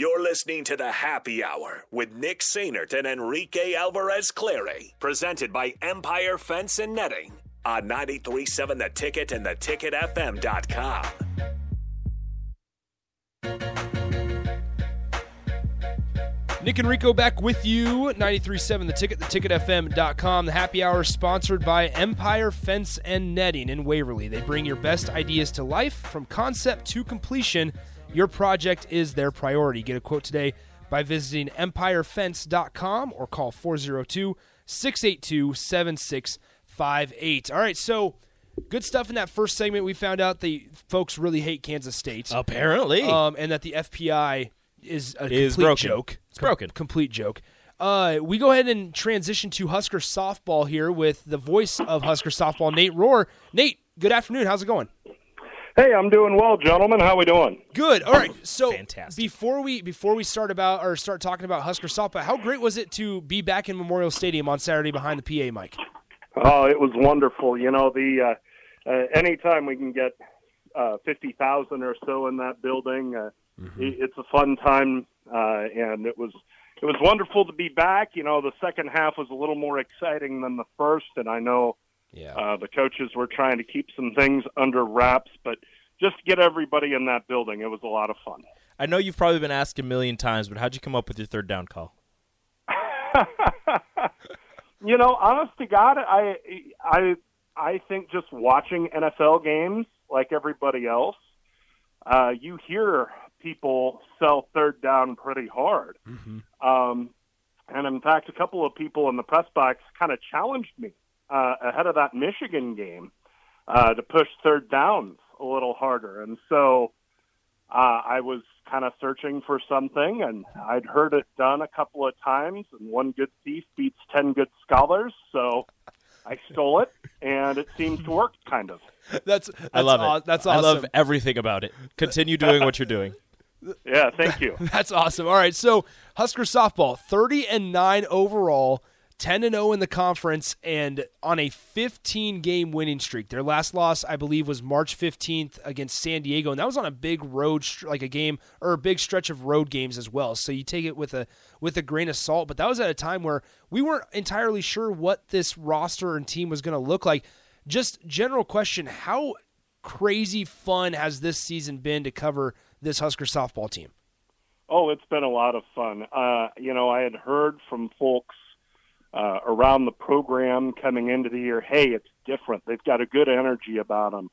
You're listening to the Happy Hour with Nick Sainert and Enrique Alvarez Clary, presented by Empire Fence and Netting on 937 The Ticket and theticketfm.com. Nick and Rico back with you. 93.7 The Ticket, theticketfm.com. The happy hour sponsored by Empire Fence and Netting in Waverly. They bring your best ideas to life from concept to completion. Your project is their priority. Get a quote today by visiting empirefence.com or call 402 682 7658. All right, so good stuff in that first segment. We found out the folks really hate Kansas State. Apparently. Um, and that the FPI is a Is complete broken. joke. It's broken. Complete joke. Uh, we go ahead and transition to Husker softball here with the voice of Husker softball, Nate Rohr. Nate, good afternoon. How's it going? Hey, I'm doing well, gentlemen. How we doing? Good. All right. So Fantastic. before we before we start about or start talking about Husker softball, how great was it to be back in Memorial Stadium on Saturday behind the PA mic? Oh, it was wonderful. You know, the uh, uh, anytime we can get uh, fifty thousand or so in that building, uh, it, it's a fun time, uh, and it was it was wonderful to be back. You know, the second half was a little more exciting than the first, and I know Yeah. uh, the coaches were trying to keep some things under wraps, but just to get everybody in that building, it was a lot of fun. I know you've probably been asked a million times, but how'd you come up with your third down call? you know, honest to God, I I I think just watching NFL games like everybody else, uh, you hear people sell third down pretty hard. Um, and in fact, a couple of people in the press box kind of challenged me uh, ahead of that Michigan game uh, to push third downs a little harder. And so uh, I was kind of searching for something, and I'd heard it done a couple of times, and one good thief beats 10 good scholars. So I stole it, and it seems to work, kind of. That's, that's I love aw- it. That's I love everything about it. Continue doing what you're doing. Yeah, thank you. That's awesome. All right, so Husker softball, 30 and 9 overall, 10 and 0 in the conference and on a 15 game winning streak. Their last loss, I believe, was March 15th against San Diego, and that was on a big road like a game or a big stretch of road games as well. So you take it with a with a grain of salt, but that was at a time where we weren't entirely sure what this roster and team was going to look like. Just general question, how crazy fun has this season been to cover this Husker softball team? Oh, it's been a lot of fun. Uh, you know, I had heard from folks uh, around the program coming into the year, hey, it's different. They've got a good energy about them,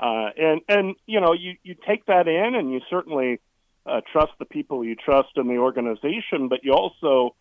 uh, and and you know, you you take that in, and you certainly uh, trust the people you trust in the organization, but you also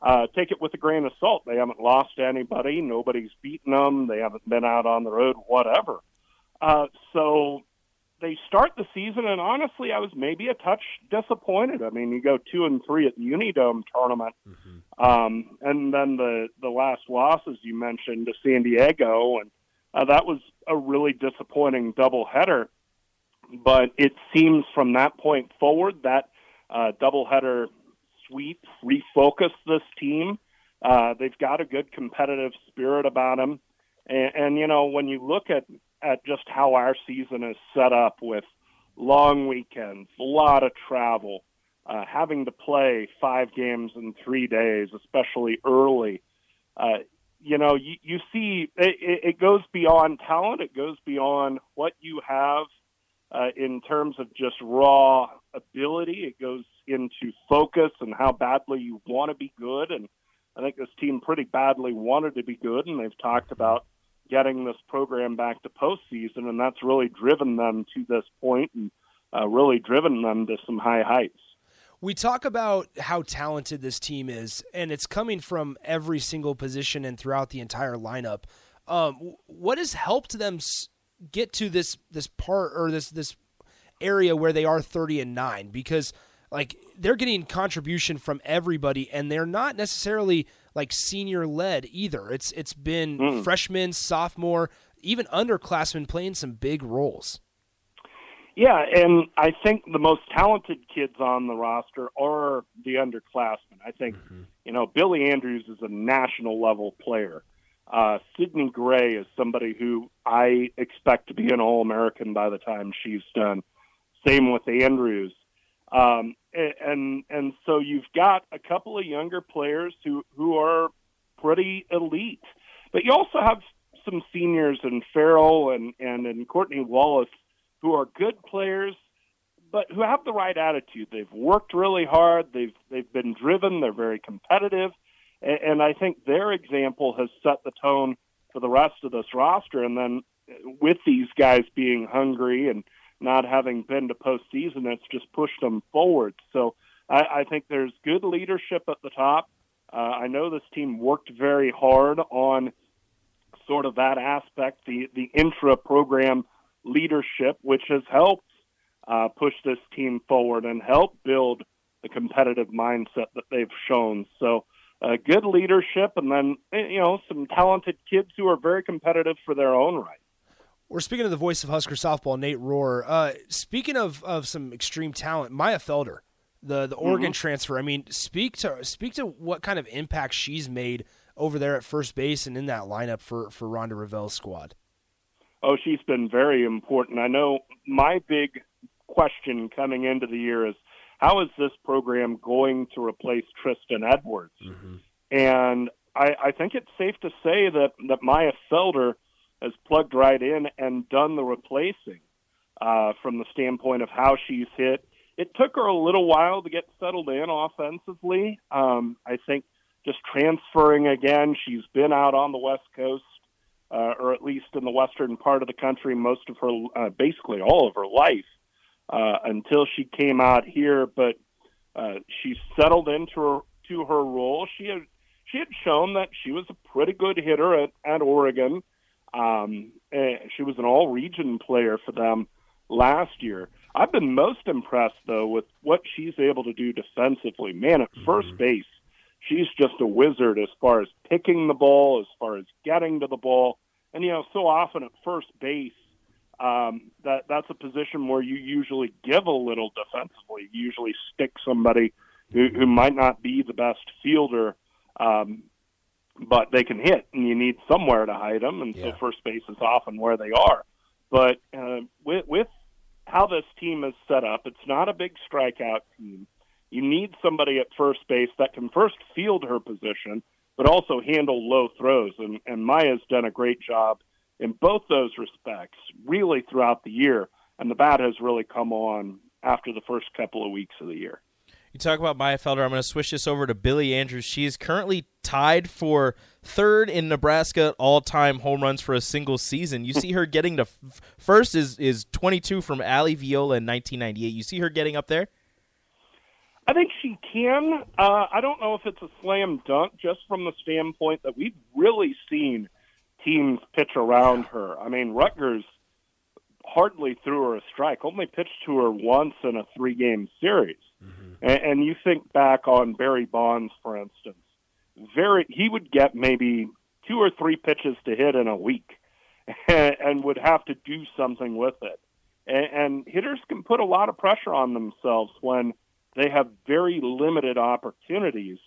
uh, take it with a grain of salt. They haven't lost anybody. Nobody's beaten them. They haven't been out on the road. Whatever. Uh, so they start the season, and honestly, I was maybe a touch disappointed. I mean, you go two and three at the Unidome tournament, um, and then the the last loss, as you mentioned, to San Diego, and uh, that was a really disappointing doubleheader. But it seems from that point forward that uh, doubleheader sweep refocused this team. Uh, they've got a good competitive spirit about them, and, and you know when you look at at just how our season is set up with long weekends, a lot of travel, uh, having to play five games in three days, especially early. Uh, you know, you, you see it, it goes beyond talent. It goes beyond what you have uh, in terms of just raw ability. It goes into focus and how badly you want to be good. And I think this team pretty badly wanted to be good, and they've talked about getting this program back to postseason, and that's really driven them to this point and uh, really driven them to some high heights. We talk about how talented this team is, and it's coming from every single position and throughout the entire lineup. Um, what has helped them get to this this part or this this area where they are thirty and nine? Because like they're getting contribution from everybody, and they're not necessarily like senior led either. It's it's been freshmen, sophomore, even underclassmen playing some big roles. Yeah, and I think the most talented kids on the roster are the underclassmen. I think, you know, Billie Andrews is a national level player. Uh, Sydney Gray is somebody who I expect to be an All American by the time she's done. Same with Andrews. Um, and and so you've got a couple of younger players who who are pretty elite, but you also have some seniors in Ferrell and and in Courtney Wallace who are good players, but who have the right attitude. They've worked really hard. They've they've been driven. They're very competitive, and, and I think their example has set the tone for the rest of this roster. And then with these guys being hungry and not having been to postseason, it's just pushed them forward. So I, I think there's good leadership at the top. Uh, I know this team worked very hard on sort of that aspect, the the intra program leadership, which has helped uh, push this team forward and help build the competitive mindset that they've shown. So. Uh, good leadership, and then eh, you know some talented kids who are very competitive for their own right. We're speaking of the voice of Husker softball, Nate Rohr. Uh, speaking of, of some extreme talent, Mya Felder, the the Oregon mm-hmm. transfer. I mean, speak to speak to what kind of impact she's made over there at first base and in that lineup for for Rhonda Revelle's squad. Oh, she's been very important. I know my big question coming into the year is how is this program going to replace Tristen Edwards? Mm-hmm. And I, I think it's safe to say that that Mya Felder – has plugged right in and done the replacing uh, from the standpoint of how she's hit. It took her a little while to get settled in offensively. Um, I think just transferring again, she's been out on the West Coast, uh, or at least in the western part of the country, most of her, uh, basically all of her life, uh, until she came out here. But uh, she settled into her to her role. She had she had shown that she was a pretty good hitter at, at Oregon. Um, she was an all region player for them last year. I've been most impressed, though, with what she's able to do defensively. Man, at 1st mm-hmm. base, she's just a wizard as far as picking the ball, as far as getting to the ball. And, you know, so often at first base, um, that that's a position where you usually give a little defensively. You usually stick somebody who, who might not be the best fielder um, but they can hit, and you need somewhere to hide them, and yeah. so first base is often where they are. But uh, with, with how this team is set up, it's not a big strikeout team. You need somebody at first base that can first field her position, but also handle low throws. And, and Mya's done a great job in both those respects, really throughout the year. And the bat has really come on after the first couple of weeks of the year. You talk about Mya Felder. I'm going to switch this over to Billie Andrews. She is currently tied for third in Nebraska all-time home runs for a single season. You see her getting to f- first is is 22 from Allie Viola in 1998. You see her getting up there. I think she can. Uh, I don't know if it's a slam dunk, just from the standpoint that we've really seen teams pitch around her. I mean, Rutgers hardly threw her a strike, only pitched to her once in a three-game series. And, and you think back on Barry Bonds, for instance, very he would get maybe two or three pitches to hit in a week, and, and would have to do something with it. And, and hitters can put a lot of pressure on themselves when they have very limited opportunities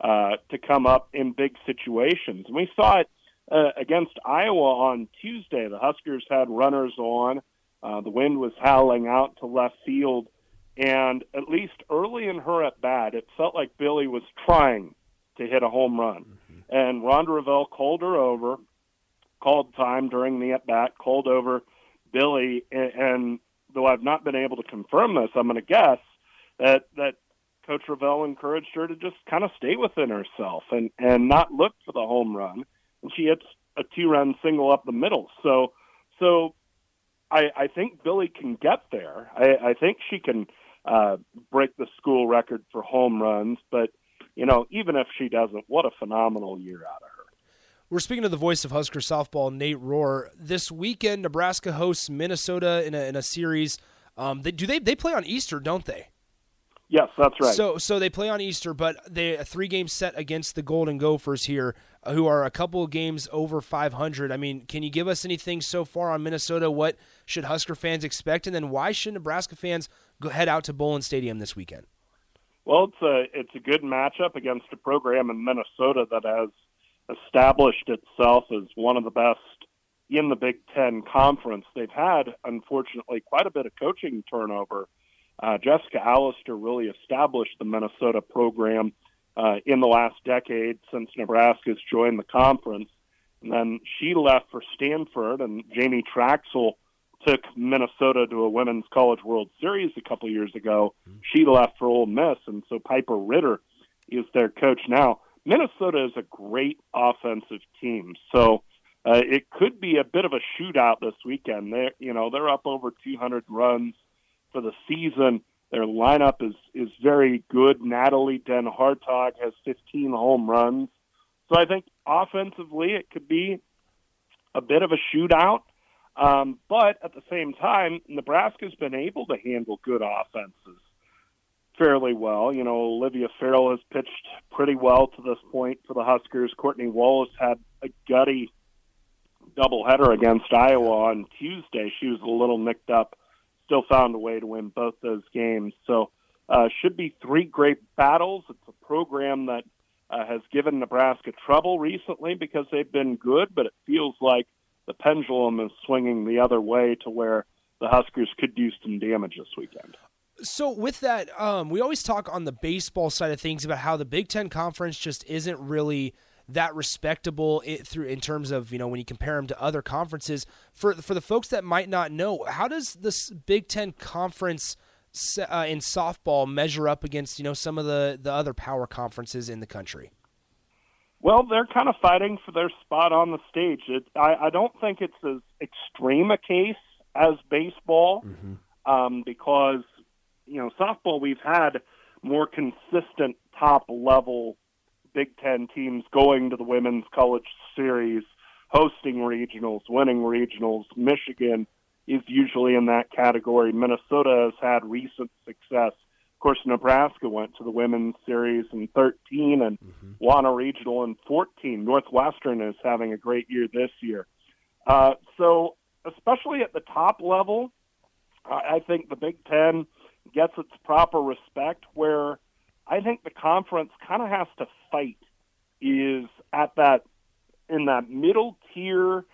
uh, to come up in big situations. And we saw it uh, against Iowa on Tuesday. The Huskers had runners on. Uh, the wind was howling out to left field and at least early in her at bat, it felt like Billie was trying to hit a home run. Mm-hmm. And Rhonda Revelle called her over, called time during the at bat, called over Billie. and, and though I've not been able to confirm this, I'm going to guess that that Coach Revelle encouraged her to just kind of stay within herself and and not look for the home run. And she hits a two run single up the middle. So so I, I think Billie can get there. I, I think she can uh, break the school record for home runs. But, you know, even if she doesn't, what a phenomenal year out of her. We're speaking to the voice of Husker softball, Nate Rohr. This weekend, Nebraska hosts Minnesota in a, in a series. Um, they, do they they play on Easter, don't they? Yes, that's right. So so they play on Easter, but they a three game set against the Golden Gophers here, uh, who are a couple of games over 500. I mean, can you give us anything so far on Minnesota? What should Husker fans expect, and then why should Nebraska fans head out to Bowlin Stadium this weekend? Well, it's a it's a good matchup against a program in Minnesota that has established itself as one of the best in the Big Ten conference. They've had, unfortunately, quite a bit of coaching turnover Uh, Jessica Allister really established the Minnesota program uh, in the last decade since Nebraska's joined the conference. And then she left for Stanford, and Jamie Trachsel took Minnesota to a Women's College World Series a couple years ago. She left for Ole Miss, and so Piper Ritter is their coach now. Minnesota is a great offensive team, so uh, it could be a bit of a shootout this weekend. They, you know, they're up over 200 runs for the season. Their lineup is is very good. Natalie Den Hartog has 15 home runs, so I think offensively it could be a bit of a shootout. Um, but at the same time, Nebraska's been able to handle good offenses fairly well. You know, Olivia Ferrell has pitched pretty well to this point for the Huskers. Courtney Wallace had a gutty doubleheader against Iowa on Tuesday. She was a little nicked up still found a way to win both those games. So, uh, should be three great battles. It's a program that uh, has given Nebraska trouble recently because they've been good, but it feels like the pendulum is swinging the other way to where the Huskers could do some damage this weekend. So with that, um, we always talk on the baseball side of things about how the Big Ten Conference just isn't really that respectable through in terms of you know when you compare them to other conferences. For for the folks that might not know, how does this Big Ten conference uh, in softball measure up against you know some of the the other power conferences in the country? Well, they're kind of fighting for their spot on the stage. It, I, I don't think it's as extreme a case as baseball mm-hmm. um, because you know softball we've had more consistent top level Big Ten teams going to the Women's College Series, hosting regionals, winning regionals. Michigan is usually in that category. Minnesota has had recent success. Of course, Nebraska went to the Women's Series in 13 and mm-hmm. won a regional in 14. Northwestern is having a great year this year. Uh, so, especially at the top level, I think the Big Ten gets its proper respect where I think the conference kind of has to fight is at that in that middle tier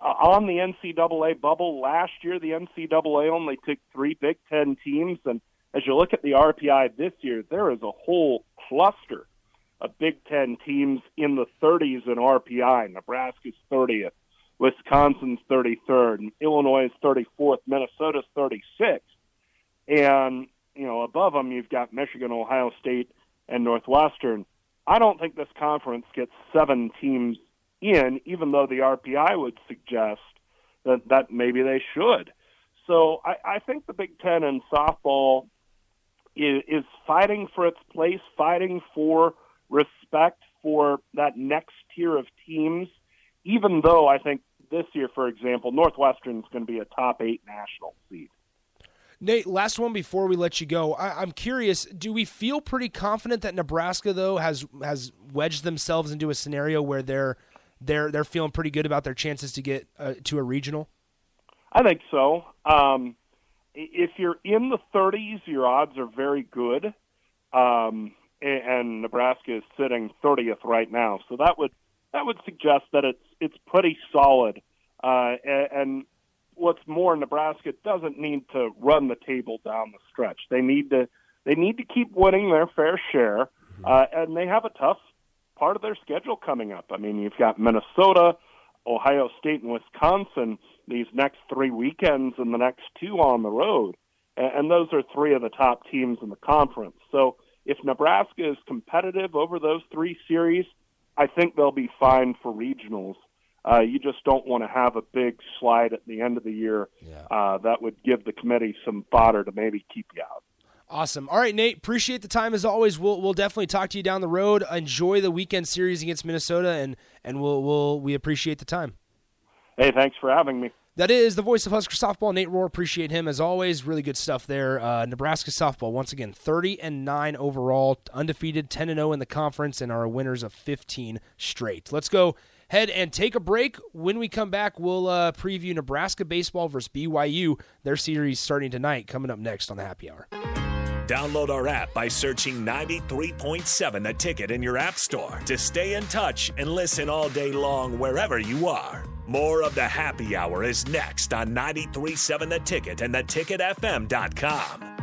on the NCAA bubble. Last year, the NCAA only took three Big Ten teams, and as you look at the RPI this year, there is a whole cluster of Big Ten teams in the 30s in RPI. Nebraska's 30th, Wisconsin's 33rd, Illinois' 34th, Minnesota's 36th, and you know, above them you've got Michigan, Ohio State, and Northwestern. I don't think this conference gets seven teams in, even though the RPI would suggest that that maybe they should. So I, I think the Big Ten in softball is, is fighting for its place, fighting for respect for that next tier of teams. Even though I think this year, for example, Northwestern is going to be a top eight national seed. Nate, last one before we let you go. I, am curious. Do we feel pretty confident that Nebraska though has has wedged themselves into a scenario where they're they're they're feeling pretty good about their chances to get uh, to a regional? I think so. Um, if you're in the 30s, your odds are very good, um, and, and Nebraska is sitting 30th right now. So that would that would suggest that it's it's pretty solid. Uh, and, and what's more, Nebraska doesn't need to run the table down the stretch. They need to they need to keep winning their fair share, mm-hmm. uh, and they have a tough part of their schedule coming up. I mean, you've got Minnesota, Ohio State, and Wisconsin these next three weekends, and the next two on the road, and, those are three of the top teams in the conference. So if Nebraska is competitive over those three series, I think they'll be fine for regionals. Uh, you just don't want to have a big slide at the end of the year. Yeah. Uh, that would give the committee some fodder to maybe keep you out. Awesome. All right, Nate. Appreciate the time as always. We'll we'll definitely talk to you down the road. Enjoy the weekend series against Minnesota, and and we'll we'll we appreciate the time. Hey, thanks for having me. That is the voice of Husker softball, Nate Rohr. Appreciate him as always. Really good stuff there. Uh, Nebraska softball once again, thirty and nine overall, undefeated, ten and zero in the conference, and are winners of fifteen straight. Let's go head and take a break. When we come back, we'll uh, preview Nebraska baseball versus BYU. Their series starting tonight, coming up next on the Happy Hour. Download our app by searching 93.7 The Ticket in your app store to stay in touch and listen all day long wherever you are. More of the Happy Hour is next on 93.7 The Ticket and theticketfm.com.